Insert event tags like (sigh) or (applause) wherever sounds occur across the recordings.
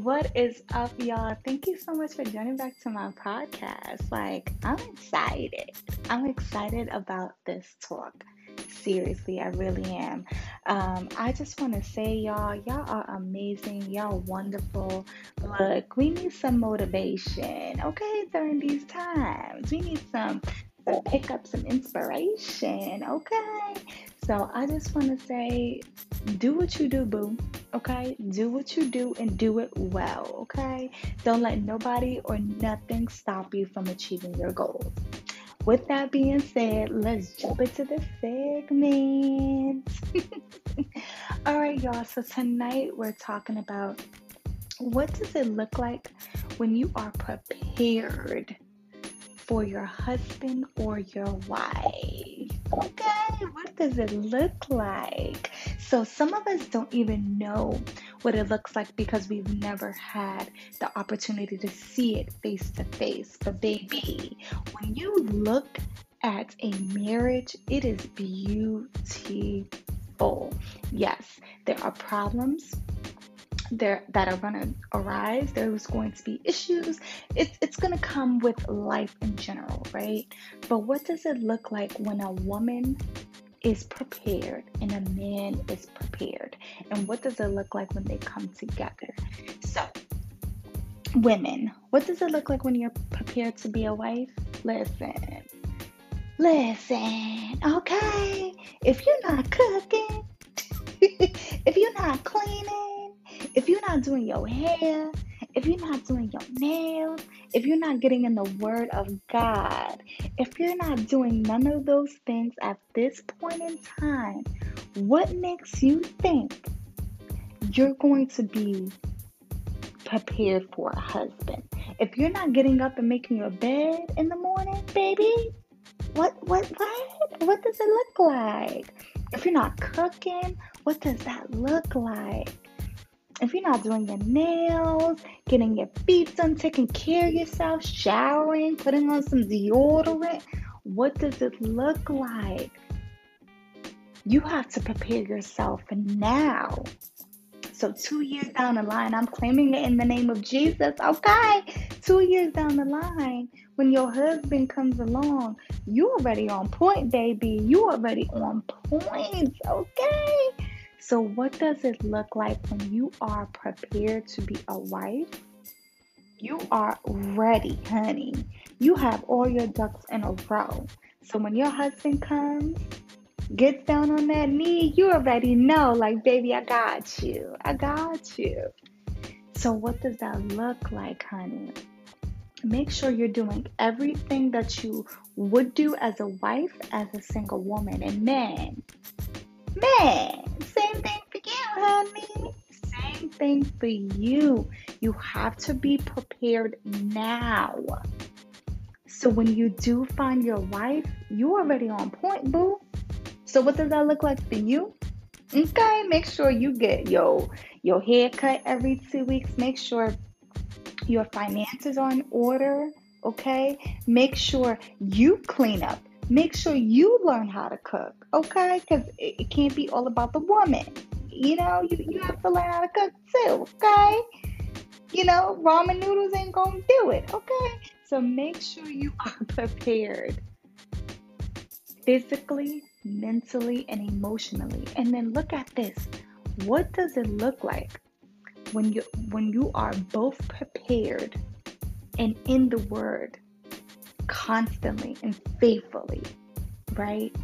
What is up, y'all? Thank you so much for joining back to my podcast. Like, I'm excited. I'm excited about this talk. Seriously, I really am. Um, I just want to say, y'all, y'all are amazing. Y'all wonderful. Look, we need some motivation, okay, during these times. We need some, some pick up some inspiration, okay? So I just want to say, do what you do, boo. Okay? Do what you do and do it well. Okay? Don't let nobody or nothing stop you from achieving your goals. With that being said, let's jump into the segment. (laughs) All right, y'all. So tonight we're talking about what does it look like when you are prepared for your husband or your wife? Okay, what does it look like? So, some of us don't even know what it looks like because we've never had the opportunity to see it face to face. But, baby, when you look at a marriage, it is beautiful. Yes, there are problems, there that are going to arise there's going to be issues. It's, it's going to come with life in general right? But what does it look like when a woman is prepared and a man is prepared? And what does it look like when they come together? So women what does it look like when you're prepared to be a wife? Listen listen okay? If you're not cooking (laughs) if you're not cleaning not doing your hair, if you're not doing your nails, if you're not getting in the Word of God, if you're not doing none of those things at this point in time, what makes you think you're going to be prepared for a husband? If you're not getting up and making your bed in the morning, baby, what what what what does it look like? If you're not cooking, what does that look like? If you're not doing your nails, getting your feet done, taking care of yourself, showering, putting on some deodorant, what does it look like? You have to prepare yourself now. So, two years down the line, I'm claiming it in the name of Jesus, okay? Two years down the line, when your husband comes along, you're already on point, baby. You are already on point, okay? So, what does it look like when you are prepared to be a wife? You are ready, honey. You have all your ducks in a row. So, when your husband comes, gets down on that knee, you already know, like, baby, I got you. I got you. So, what does that look like, honey? Make sure you're doing everything that you would do as a wife, as a single woman. And man, man, same thing for you, honey. Same thing for you. You have to be prepared now. So when you do find your wife, you're already on point, boo. So what does that look like for you? Okay, make sure you get your your hair cut every two weeks. Make sure your finances are in order. Okay, make sure you clean up make sure you learn how to cook, okay? Because it, it can't be all about the woman. You know, you, you have to learn how to cook too, okay? You know, ramen noodles ain't gonna do it, okay? So make sure you (laughs) are prepared physically, mentally, and emotionally. And then look at this. What does it look like when you when you are both prepared and in the word constantly and faithfully, right?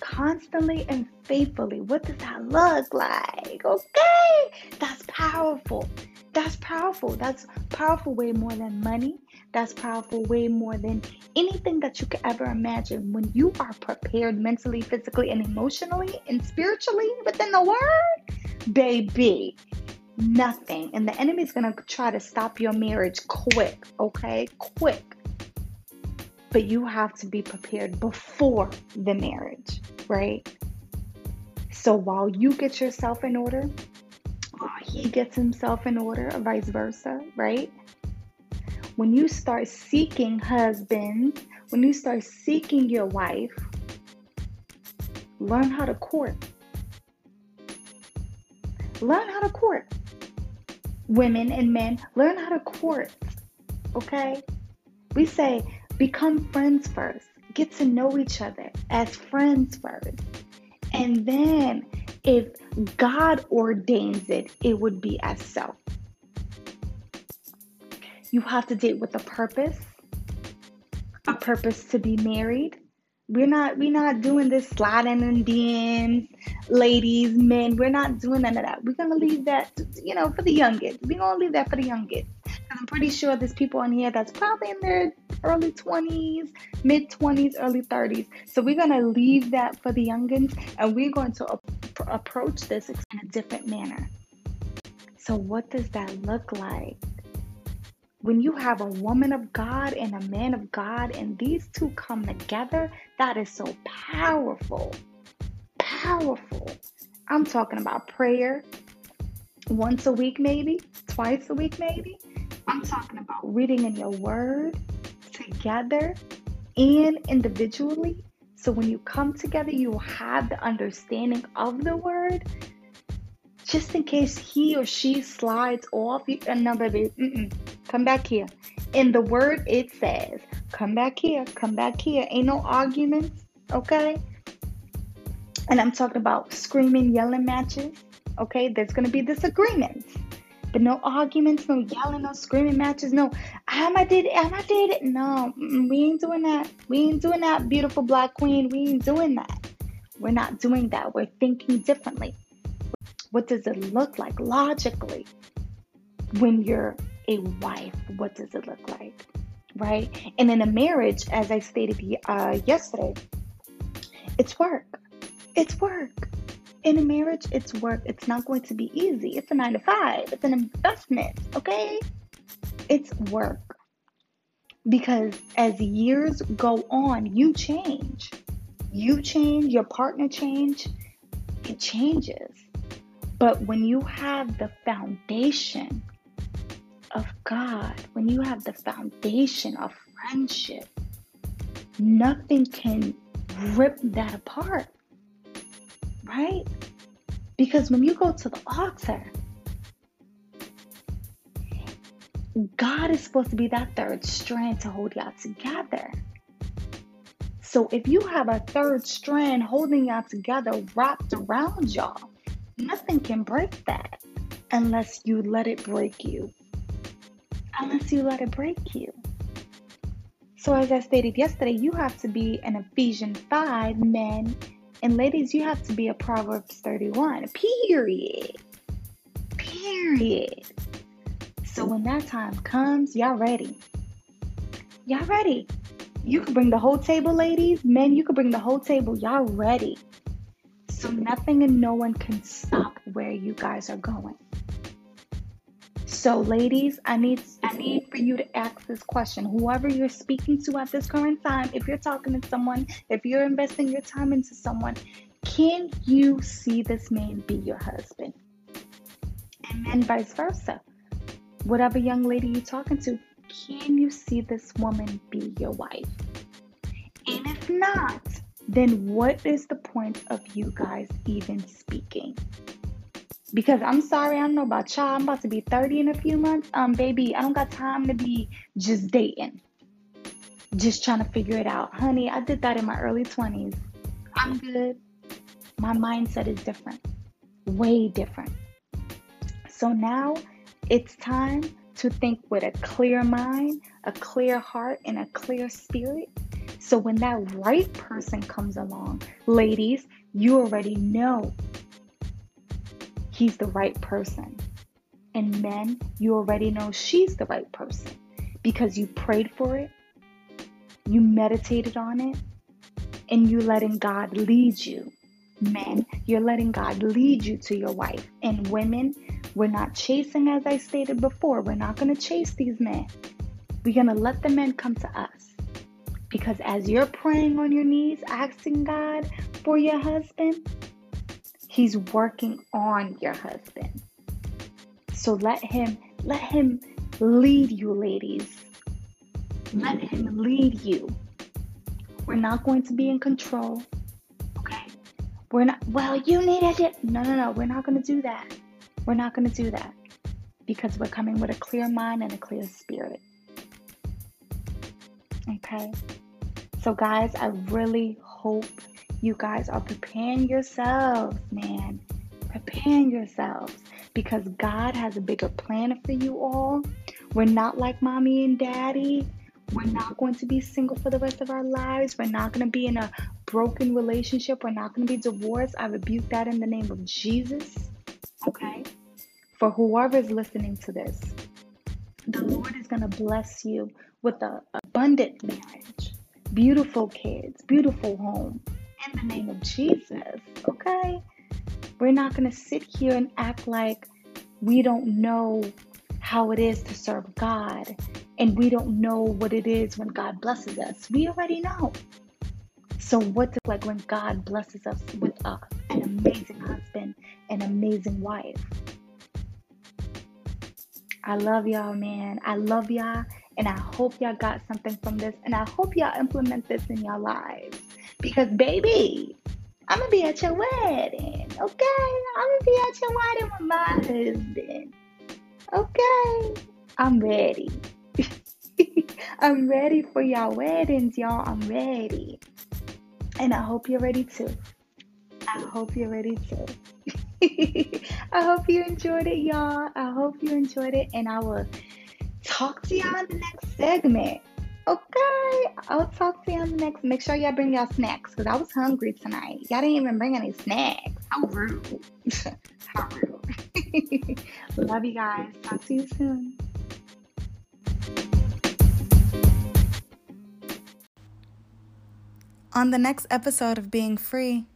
Constantly and faithfully. What does that look like? Okay, that's powerful. That's powerful. That's powerful way more than money. That's powerful way more than anything that you could ever imagine. When you are prepared mentally, physically, and emotionally and spiritually within the word, baby, nothing. And the enemy's going to try to stop your marriage quick, okay? Quick. But you have to be prepared before the marriage, right? So while you get yourself in order, he gets himself in order, or vice versa, right? When you start seeking husband, when you start seeking your wife, learn how to court. Learn how to court. Women and men, learn how to court. Okay? We say become friends first. Get to know each other as friends first. And then if God ordains it, it would be as so. You have to date with a purpose, a purpose to be married. We're not we're not doing this sliding in DMs, ladies, men. We're not doing none of that. We're gonna leave that, you know, for the youngest. We're gonna leave that for the youngest. I'm pretty sure there's people on here that's probably in their early 20s, mid 20s, early 30s. So we're to leave that for the youngins and we're going to ap- approach this in a different manner. So, what does that look like? When you have a woman of God and a man of God, and these two come together, that is so powerful. Powerful. I'm talking about prayer once a week, maybe, twice a week, maybe. I'm talking about reading in your word together and individually. So when you come together, you have the understanding of the word. Just in case he or she slides off, number of it, come back here. In the word, it says, come back here, come back here. Ain't no arguments, okay? And I'm talking about screaming, yelling matches, okay? There's gonna be disagreements. But no arguments, no yelling, no screaming matches, no, I'm I did it, I'm I did it. No, we ain't doing that. We ain't doing that, beautiful black queen. We ain't doing that. We're not doing that. We're thinking differently. What does it look like logically when you're a wife? What does it look like? Right? And in a marriage, as I stated uh, yesterday, it's work. It's work in a marriage, it's work. It's not going to be easy. It's a nine to five, it's an investment, okay? It's work. Because as years go on, you change. You change, your partner change, it changes. But when you have the foundation of God, when you have the foundation of friendship, nothing can rip that apart right? Because when you go to the altar, God is supposed to be that third strand to hold y'all together. So if you have a third strand holding y'all together wrapped around y'all, nothing can break that unless you let it break you. Unless you let it break you. So, as I stated yesterday, you have to be an Ephesians 5 men and ladies, you have to be a Proverbs 31. Period. Period. So when that time comes, y'all ready. Y'all ready. You can bring the whole table, ladies. Men, you can bring the whole table. Y'all ready. So nothing and no one can stop where you guys are going. So, ladies, I need I need for you to ask this question. Whoever you're speaking to at this current time, if you're talking to someone, if you're investing your time into someone, can you see this man be your husband? And then vice versa. Whatever young lady you're talking to, can you see this woman be your wife? And if not, then what is the point of you guys even speaking? Because I'm sorry, I don't know about y'all. I'm about to be 30 in a few months. Um, baby, I don't got time to be just dating. Just trying to figure it out. Honey, I did that in my early 20s. I'm good. My mindset is different. Way different. So now it's time to think with a clear mind, a clear heart, and a clear spirit. So when that right person comes along, ladies, you already know he's the right person. And men, you already know she's the right person because you prayed for it, you meditated on it, and you're letting God lead you. Men, you're letting God lead you to your wife. And women, we're not chasing, as I stated before, we're not going to chase these men. We're going to let the men come to us. Because as you're praying on your knees, asking God for your husband, He's working on your husband. So let him let him lead you, ladies. Let him lead you. We're not going to be in control. Okay? We're not well, you need it. No, no, no. We're not going to do that. We're not going to do that. because we're coming with a clear mind and a clear spirit. Okay? So, guys, I really hope you guys are preparing yourselves, man. Preparing yourselves because God has a bigger plan for you all. We're not like mommy and daddy. We're not going to be single for the rest of our lives. We're not going to be in a broken relationship. We're not going to be divorced. I rebuke that in the name of Jesus. Okay? For whoever is listening to this, the Lord is going to bless you with an abundant marriage, beautiful kids, beautiful home in the name of Jesus. Okay? We're not going to sit here and act like we don't know how it is to serve God and we don't know what it is when God blesses us. We already know. So, what's it like when God blesses us with a, an amazing husband, an amazing wife? I love y'all, man. I love y'all, and I hope y'all got something from this, and I hope y'all implement this in your lives. Because, baby, I'm gonna be at your wedding, okay? I'm gonna be at your wedding with my husband, okay? I'm ready. (laughs) I'm ready for y'all weddings, y'all. I'm ready. And I hope you're ready too. I hope you're ready too. (laughs) I hope you enjoyed it, y'all. I hope you enjoyed it, and I will talk to y'all in the next segment. Okay, I'll talk to you on the next. Make sure y'all bring y'all snacks because I was hungry tonight. Y'all didn't even bring any snacks. How rude. (laughs) How rude. (laughs) Love you guys. Talk to you soon. On the next episode of Being Free,